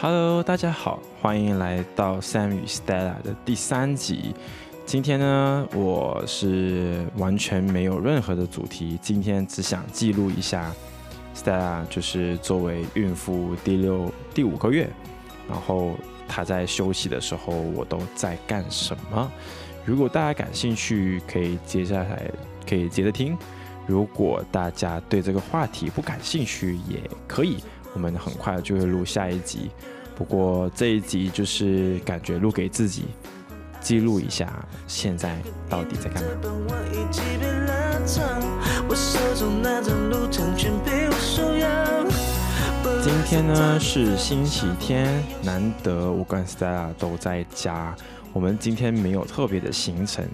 Hello，大家好，欢迎来到 Sam 与 Stella 的第三集。今天呢，我是完全没有任何的主题，今天只想记录一下 Stella，就是作为孕妇第六、第五个月，然后她在休息的时候，我都在干什么。如果大家感兴趣，可以接下来可以接着听；如果大家对这个话题不感兴趣，也可以。我们很快就会录下一集，不过这一集就是感觉录给自己，记录一下现在到底在干嘛。今天呢是星期天，难得我跟 Stella 都在家。我们今天没有特别的行程。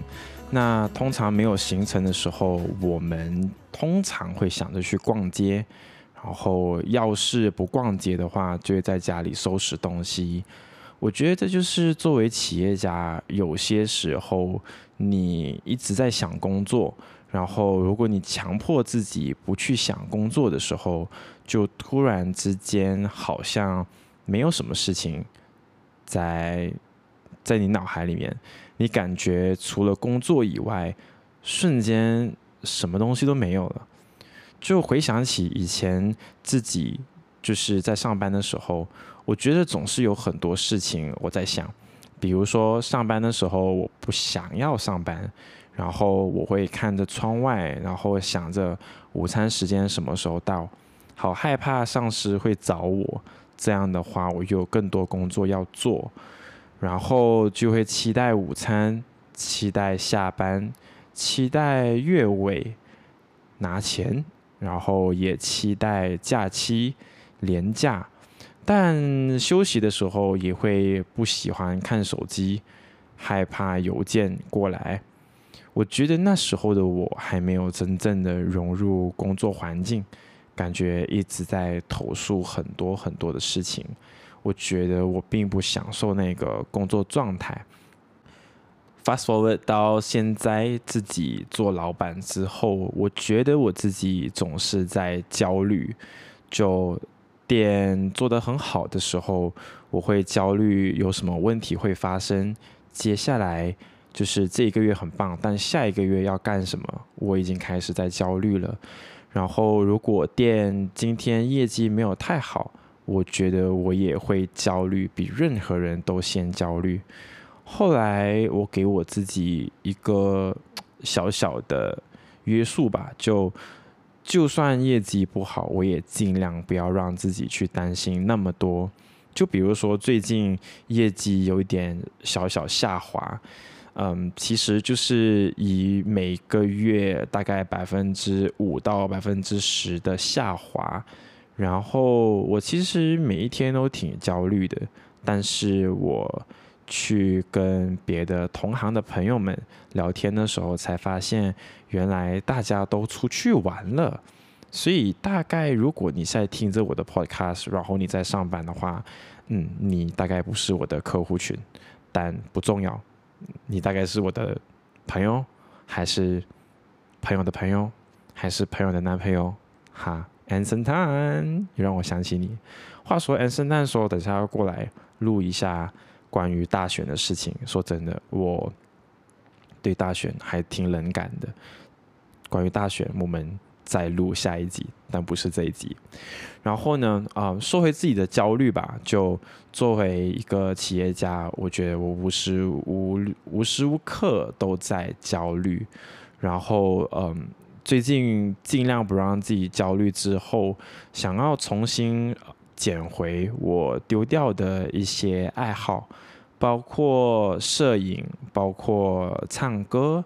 那通常没有行程的时候，我们通常会想着去逛街。然后要是不逛街的话，就会在家里收拾东西。我觉得这就是作为企业家，有些时候你一直在想工作，然后如果你强迫自己不去想工作的时候，就突然之间好像没有什么事情在在你脑海里面，你感觉除了工作以外，瞬间什么东西都没有了。就回想起以前自己就是在上班的时候，我觉得总是有很多事情我在想，比如说上班的时候我不想要上班，然后我会看着窗外，然后想着午餐时间什么时候到，好害怕上司会找我，这样的话我就有更多工作要做，然后就会期待午餐，期待下班，期待月尾拿钱。然后也期待假期、年假，但休息的时候也会不喜欢看手机，害怕邮件过来。我觉得那时候的我还没有真正的融入工作环境，感觉一直在投诉很多很多的事情。我觉得我并不享受那个工作状态。Fast forward 到现在，自己做老板之后，我觉得我自己总是在焦虑。就店做得很好的时候，我会焦虑有什么问题会发生。接下来就是这一个月很棒，但下一个月要干什么，我已经开始在焦虑了。然后如果店今天业绩没有太好，我觉得我也会焦虑，比任何人都先焦虑。后来我给我自己一个小小的约束吧，就就算业绩不好，我也尽量不要让自己去担心那么多。就比如说最近业绩有一点小小下滑，嗯，其实就是以每个月大概百分之五到百分之十的下滑，然后我其实每一天都挺焦虑的，但是我。去跟别的同行的朋友们聊天的时候，才发现原来大家都出去玩了。所以大概如果你在听着我的 podcast，然后你在上班的话，嗯，你大概不是我的客户群，但不重要。你大概是我的朋友，还是朋友的朋友，还是朋友的男朋友？哈，Anson Tan，又让我想起你。话说 Anson Tan 说，等下要过来录一下。关于大选的事情，说真的，我对大选还挺冷感的。关于大选，我们再录下一集，但不是这一集。然后呢，啊，说回自己的焦虑吧。就作为一个企业家，我觉得我无时无无时无刻都在焦虑。然后，嗯，最近尽量不让自己焦虑，之后想要重新。捡回我丢掉的一些爱好，包括摄影，包括唱歌，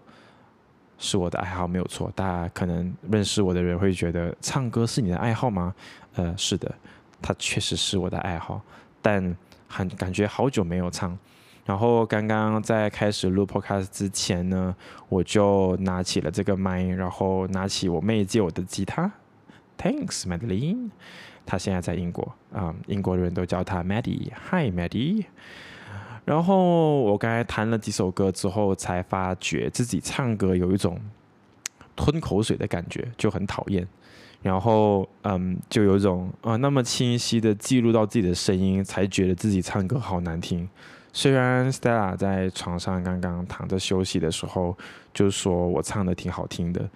是我的爱好没有错。大家可能认识我的人会觉得唱歌是你的爱好吗？呃，是的，它确实是我的爱好，但很感觉好久没有唱。然后刚刚在开始录 podcast 之前呢，我就拿起了这个麦，然后拿起我妹借我的吉他。Thanks, Madeline。他现在在英国啊，英国人都叫他 Maddie。Hi Maddie。然后我刚才弹了几首歌之后，才发觉自己唱歌有一种吞口水的感觉，就很讨厌。然后，嗯，就有一种啊，那么清晰的记录到自己的声音，才觉得自己唱歌好难听。虽然 Stella 在床上刚刚躺着休息的时候，就说我唱的挺好听的，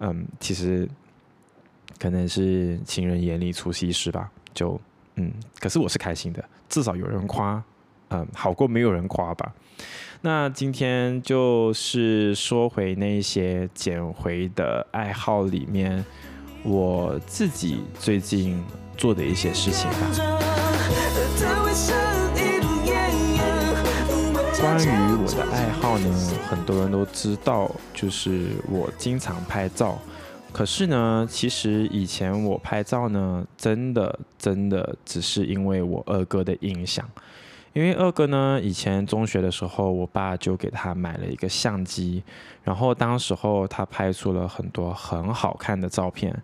嗯，其实可能是情人眼里出西施吧，就嗯，可是我是开心的，至少有人夸，嗯，好过没有人夸吧。那今天就是说回那些捡回的爱好里面。我自己最近做的一些事情吧。关于我的爱好呢，很多人都知道，就是我经常拍照。可是呢，其实以前我拍照呢，真的真的只是因为我二哥的印象。因为二哥呢，以前中学的时候，我爸就给他买了一个相机，然后当时候他拍出了很多很好看的照片。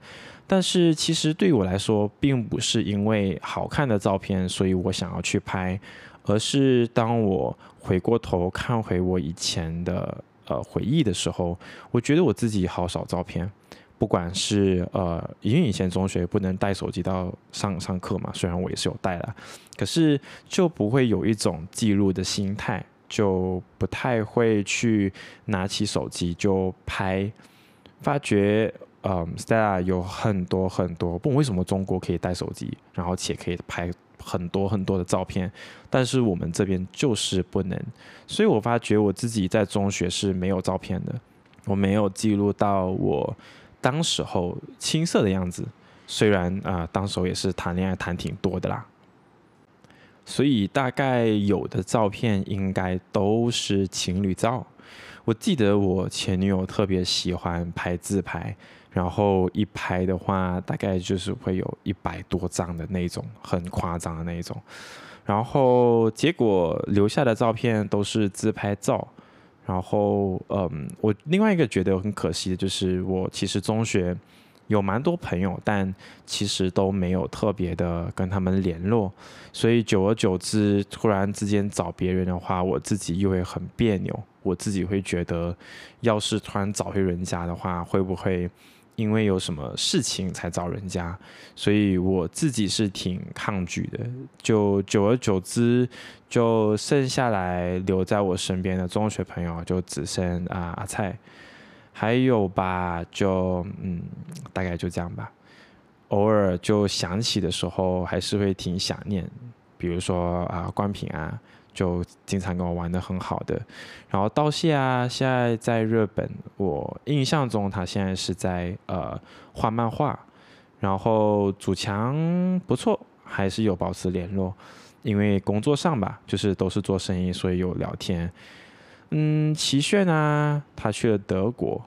但是其实对我来说，并不是因为好看的照片，所以我想要去拍，而是当我回过头看回我以前的呃回忆的时候，我觉得我自己好少照片。不管是呃，因为以前中学不能带手机到上上课嘛，虽然我也是有带啦，可是就不会有一种记录的心态，就不太会去拿起手机就拍。发觉，嗯，Stella 有很多很多，不为什么中国可以带手机，然后且可以拍很多很多的照片，但是我们这边就是不能。所以我发觉我自己在中学是没有照片的，我没有记录到我。当时候青涩的样子，虽然啊，当时候也是谈恋爱谈挺多的啦，所以大概有的照片应该都是情侣照。我记得我前女友特别喜欢拍自拍，然后一拍的话，大概就是会有一百多张的那种，很夸张的那种。然后结果留下的照片都是自拍照。然后，嗯，我另外一个觉得很可惜的就是，我其实中学有蛮多朋友，但其实都没有特别的跟他们联络，所以久而久之，突然之间找别人的话，我自己又会很别扭，我自己会觉得，要是突然找回人家的话，会不会？因为有什么事情才找人家，所以我自己是挺抗拒的。就久而久之，就剩下来留在我身边的中学朋友就只剩啊阿菜，还有吧，就嗯，大概就这样吧。偶尔就想起的时候，还是会挺想念，比如说啊关平啊。就经常跟我玩的很好的，然后道谢啊，现在在日本，我印象中他现在是在呃画漫画，然后祖强不错，还是有保持联络，因为工作上吧，就是都是做生意，所以有聊天。嗯，齐炫啊，他去了德国，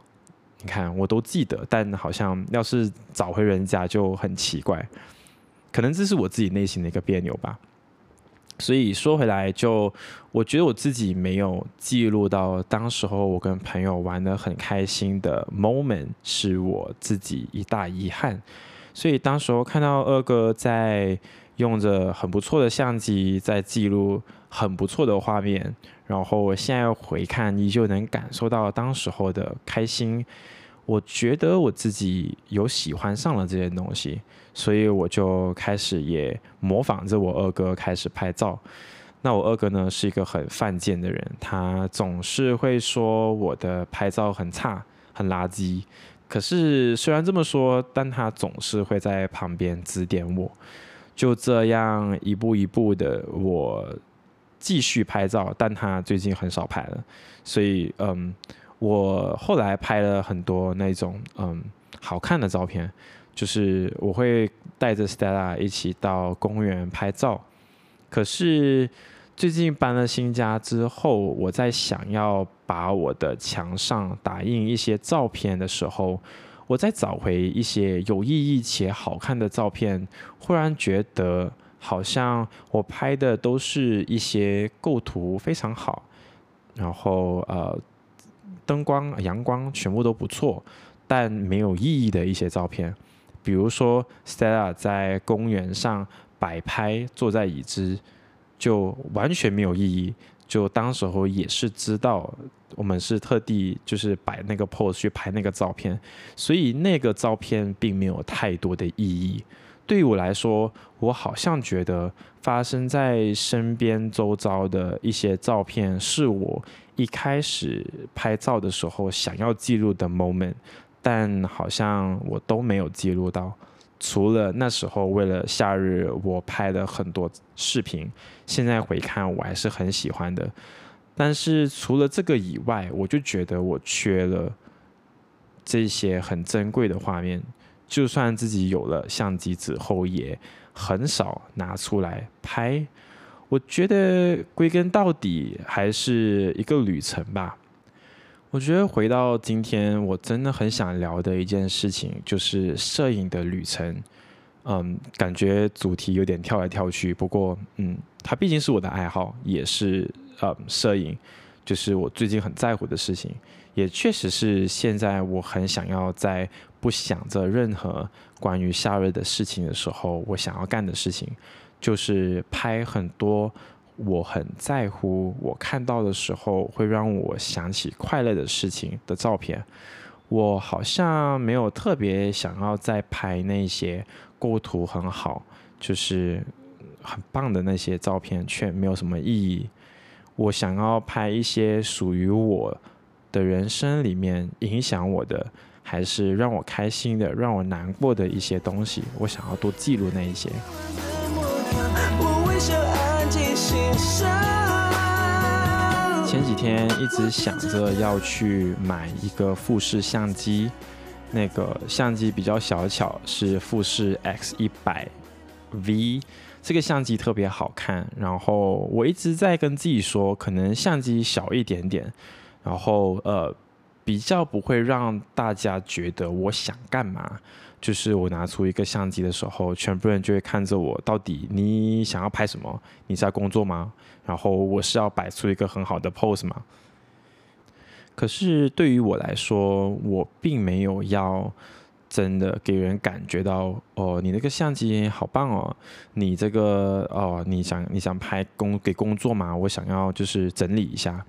你看我都记得，但好像要是找回人家就很奇怪，可能这是我自己内心的一个别扭吧。所以说回来，就我觉得我自己没有记录到当时候我跟朋友玩的很开心的 moment，是我自己一大遗憾。所以当时候看到二哥在用着很不错的相机在记录很不错的画面，然后我现在回看依旧能感受到当时候的开心。我觉得我自己有喜欢上了这些东西。所以我就开始也模仿着我二哥开始拍照。那我二哥呢是一个很犯贱的人，他总是会说我的拍照很差、很垃圾。可是虽然这么说，但他总是会在旁边指点我。就这样一步一步的，我继续拍照，但他最近很少拍了。所以嗯，我后来拍了很多那种嗯好看的照片。就是我会带着 Stella 一起到公园拍照，可是最近搬了新家之后，我在想要把我的墙上打印一些照片的时候，我在找回一些有意义且好看的照片，忽然觉得好像我拍的都是一些构图非常好，然后呃灯光阳光全部都不错，但没有意义的一些照片。比如说，Stella 在公园上摆拍，坐在椅子，就完全没有意义，就当时候也是知道，我们是特地就是摆那个 pose 去拍那个照片，所以那个照片并没有太多的意义。对于我来说，我好像觉得发生在身边周遭的一些照片，是我一开始拍照的时候想要记录的 moment，但好像我都没有记录到。除了那时候为了夏日我拍的很多视频，现在回看我还是很喜欢的。但是除了这个以外，我就觉得我缺了这些很珍贵的画面。就算自己有了相机之后，也很少拿出来拍。我觉得归根到底还是一个旅程吧。我觉得回到今天，我真的很想聊的一件事情就是摄影的旅程。嗯，感觉主题有点跳来跳去，不过嗯，它毕竟是我的爱好，也是呃，摄影就是我最近很在乎的事情，也确实是现在我很想要在不想着任何关于夏日的事情的时候，我想要干的事情就是拍很多。我很在乎我看到的时候会让我想起快乐的事情的照片。我好像没有特别想要再拍那些构图很好，就是很棒的那些照片，却没有什么意义。我想要拍一些属于我的人生里面影响我的，还是让我开心的、让我难过的一些东西。我想要多记录那一些。前几天一直想着要去买一个富士相机，那个相机比较小巧，是富士 X 一百 V，这个相机特别好看。然后我一直在跟自己说，可能相机小一点点，然后呃，比较不会让大家觉得我想干嘛。就是我拿出一个相机的时候，全部人就会看着我，到底你想要拍什么？你在工作吗？然后我是要摆出一个很好的 pose 吗？可是对于我来说，我并没有要真的给人感觉到哦，你那个相机好棒哦，你这个哦，你想你想拍工给工作吗？我想要就是整理一下。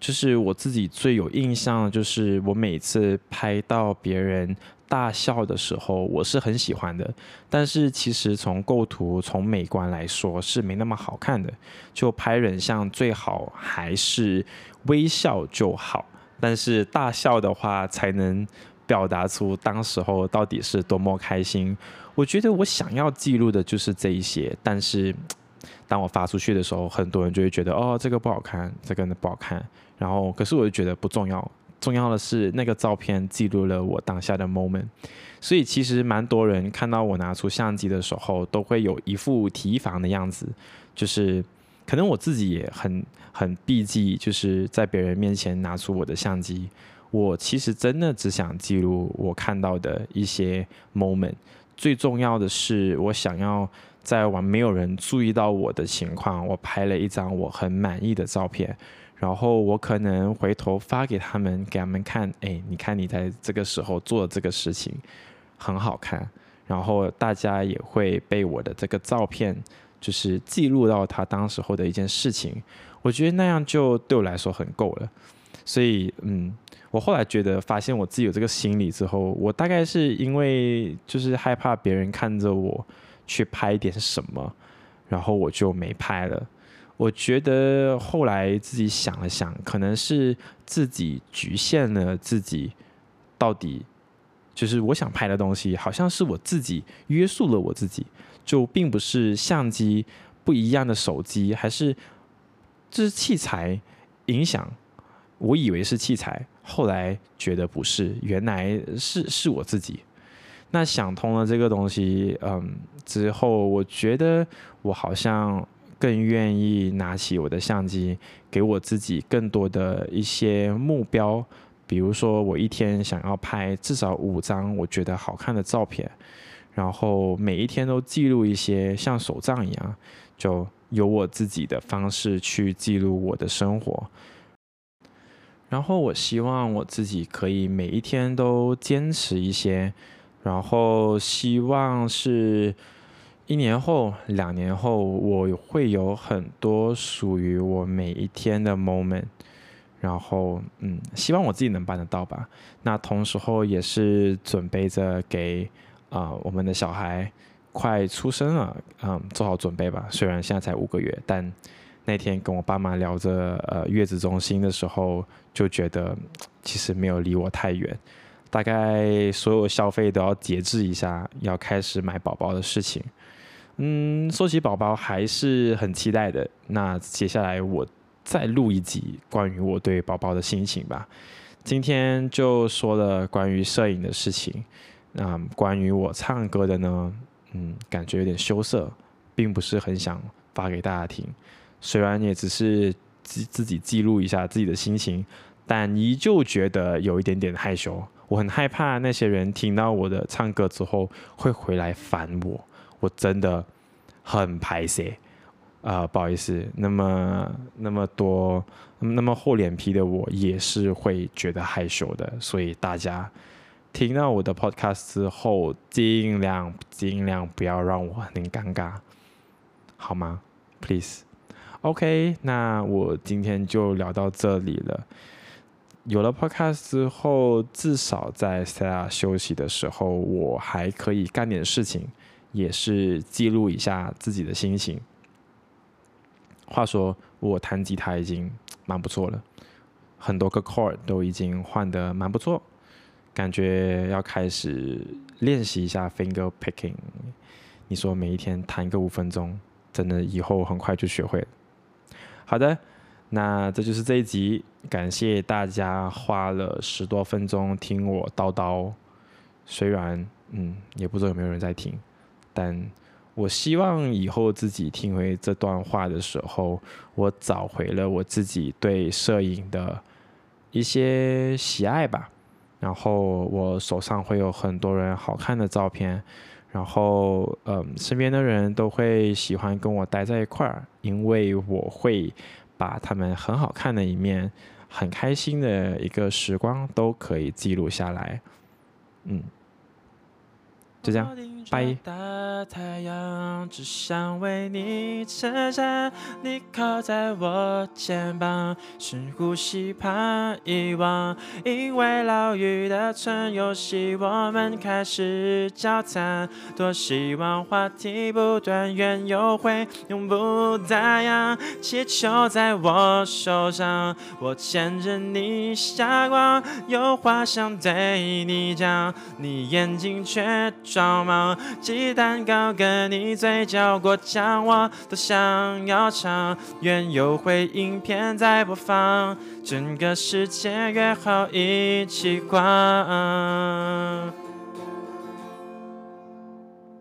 就是我自己最有印象，就是我每次拍到别人大笑的时候，我是很喜欢的。但是其实从构图、从美观来说是没那么好看的。就拍人像最好还是微笑就好，但是大笑的话才能表达出当时候到底是多么开心。我觉得我想要记录的就是这一些，但是 当我发出去的时候，很多人就会觉得哦，这个不好看，这个不好看。然后，可是我就觉得不重要，重要的是那个照片记录了我当下的 moment。所以其实蛮多人看到我拿出相机的时候，都会有一副提防的样子，就是可能我自己也很很避忌，就是在别人面前拿出我的相机。我其实真的只想记录我看到的一些 moment。最重要的是，我想要在我没有人注意到我的情况，我拍了一张我很满意的照片。然后我可能回头发给他们，给他们看，哎，你看你在这个时候做的这个事情很好看，然后大家也会被我的这个照片就是记录到他当时候的一件事情，我觉得那样就对我来说很够了。所以，嗯，我后来觉得发现我自己有这个心理之后，我大概是因为就是害怕别人看着我去拍点什么，然后我就没拍了。我觉得后来自己想了想，可能是自己局限了自己，到底就是我想拍的东西，好像是我自己约束了我自己，就并不是相机不一样的手机，还是这是器材影响。我以为是器材，后来觉得不是，原来是是我自己。那想通了这个东西，嗯，之后我觉得我好像。更愿意拿起我的相机，给我自己更多的一些目标，比如说我一天想要拍至少五张我觉得好看的照片，然后每一天都记录一些像手账一样，就有我自己的方式去记录我的生活。然后我希望我自己可以每一天都坚持一些，然后希望是。一年后、两年后，我会有很多属于我每一天的 moment，然后，嗯，希望我自己能办得到吧。那同时候也是准备着给啊我们的小孩快出生了，嗯，做好准备吧。虽然现在才五个月，但那天跟我爸妈聊着呃月子中心的时候，就觉得其实没有离我太远。大概所有消费都要节制一下，要开始买宝宝的事情。嗯，说起宝宝还是很期待的。那接下来我再录一集关于我对宝宝的心情吧。今天就说了关于摄影的事情。那关于我唱歌的呢？嗯，感觉有点羞涩，并不是很想发给大家听。虽然也只是自自己记录一下自己的心情，但依旧觉得有一点点害羞。我很害怕那些人听到我的唱歌之后会回来烦我。我真的很排泄啊，不好意思，那么那么多那么厚脸皮的我也是会觉得害羞的，所以大家听到我的 podcast 之后，尽量尽量不要让我很尴尬，好吗？Please，OK，那我今天就聊到这里了。有了 podcast 之后，至少在 Stella 休息的时候，我还可以干点事情。也是记录一下自己的心情。话说，我弹吉他已经蛮不错了，很多个 chord 都已经换的蛮不错，感觉要开始练习一下 finger picking。你说每一天弹个五分钟，真的以后很快就学会了。好的，那这就是这一集，感谢大家花了十多分钟听我叨叨，虽然嗯，也不知道有没有人在听。但我希望以后自己听回这段话的时候，我找回了我自己对摄影的一些喜爱吧。然后我手上会有很多人好看的照片，然后嗯，身边的人都会喜欢跟我待在一块儿，因为我会把他们很好看的一面、很开心的一个时光都可以记录下来。嗯。就这样，拜。大太阳只想为你撑伞，你靠在我肩膀，深呼吸怕遗忘。因为老雨的村游戏，我们开始交谈。多希望话题不断，缘又会永不打烊。气球在我手上，我牵着你下光，有话想对你讲，你眼睛却。装忙，鸡蛋糕跟你嘴角过奖，我都想要尝。原有回影片在播放，整个世界约好一起逛。